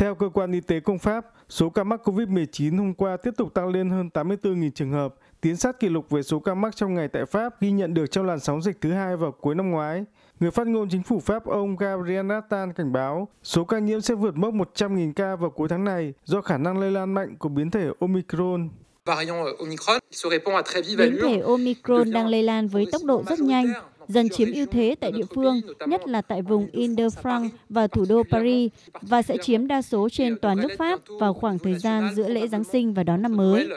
Theo cơ quan y tế công Pháp, số ca mắc COVID-19 hôm qua tiếp tục tăng lên hơn 84.000 trường hợp, tiến sát kỷ lục về số ca mắc trong ngày tại Pháp ghi nhận được trong làn sóng dịch thứ hai vào cuối năm ngoái. Người phát ngôn chính phủ Pháp ông Gabriel Attal cảnh báo số ca nhiễm sẽ vượt mốc 100.000 ca vào cuối tháng này do khả năng lây lan mạnh của biến thể Omicron. Biến thể Omicron đang lây lan với tốc độ rất nhanh, dần chiếm ưu thế tại địa phương, nhất là tại vùng Ile-de-France và thủ đô Paris, và sẽ chiếm đa số trên toàn nước Pháp vào khoảng thời gian giữa lễ Giáng sinh và đón năm mới.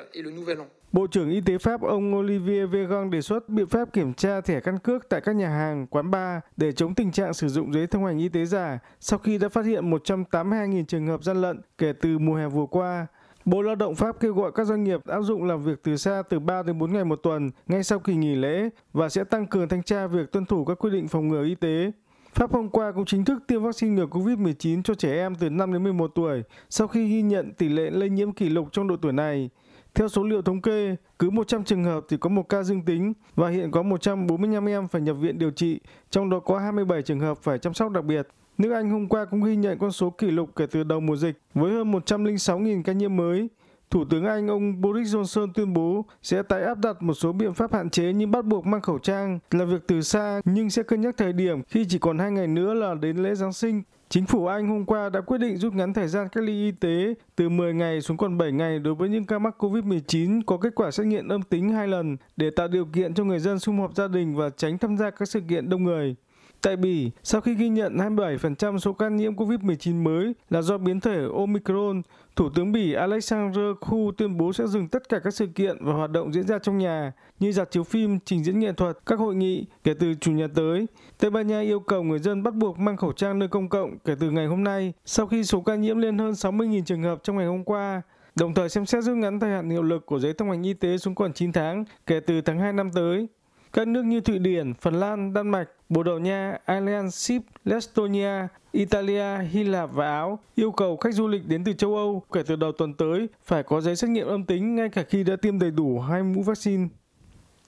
Bộ trưởng Y tế Pháp ông Olivier Véran đề xuất biện pháp kiểm tra thẻ căn cước tại các nhà hàng, quán bar để chống tình trạng sử dụng giấy thông hành y tế giả sau khi đã phát hiện 182.000 trường hợp gian lận kể từ mùa hè vừa qua. Bộ Lao động Pháp kêu gọi các doanh nghiệp áp dụng làm việc từ xa từ 3 đến 4 ngày một tuần ngay sau kỳ nghỉ lễ và sẽ tăng cường thanh tra việc tuân thủ các quy định phòng ngừa y tế. Pháp hôm qua cũng chính thức tiêm vaccine ngừa COVID-19 cho trẻ em từ 5 đến 11 tuổi sau khi ghi nhận tỷ lệ lây nhiễm kỷ lục trong độ tuổi này. Theo số liệu thống kê, cứ 100 trường hợp thì có một ca dương tính và hiện có 145 em phải nhập viện điều trị, trong đó có 27 trường hợp phải chăm sóc đặc biệt. Nước Anh hôm qua cũng ghi nhận con số kỷ lục kể từ đầu mùa dịch với hơn 106.000 ca nhiễm mới. Thủ tướng Anh ông Boris Johnson tuyên bố sẽ tái áp đặt một số biện pháp hạn chế như bắt buộc mang khẩu trang, làm việc từ xa nhưng sẽ cân nhắc thời điểm khi chỉ còn hai ngày nữa là đến lễ Giáng sinh. Chính phủ Anh hôm qua đã quyết định rút ngắn thời gian cách ly y tế từ 10 ngày xuống còn 7 ngày đối với những ca mắc COVID-19 có kết quả xét nghiệm âm tính hai lần để tạo điều kiện cho người dân sum họp gia đình và tránh tham gia các sự kiện đông người. Tại Bỉ, sau khi ghi nhận 27% số ca nhiễm COVID-19 mới là do biến thể Omicron, Thủ tướng Bỉ Alexander Khu tuyên bố sẽ dừng tất cả các sự kiện và hoạt động diễn ra trong nhà như dạp chiếu phim, trình diễn nghệ thuật, các hội nghị kể từ chủ nhật tới. Tây Ban Nha yêu cầu người dân bắt buộc mang khẩu trang nơi công cộng kể từ ngày hôm nay sau khi số ca nhiễm lên hơn 60.000 trường hợp trong ngày hôm qua đồng thời xem xét rút ngắn thời hạn hiệu lực của giấy thông hành y tế xuống còn 9 tháng kể từ tháng 2 năm tới. Các nước như Thụy Điển, Phần Lan, Đan Mạch, Bồ Đào Nha, Ireland, Ship, Estonia, Italia, Hy Lạp và Áo yêu cầu khách du lịch đến từ châu Âu kể từ đầu tuần tới phải có giấy xét nghiệm âm tính ngay cả khi đã tiêm đầy đủ hai mũi vaccine.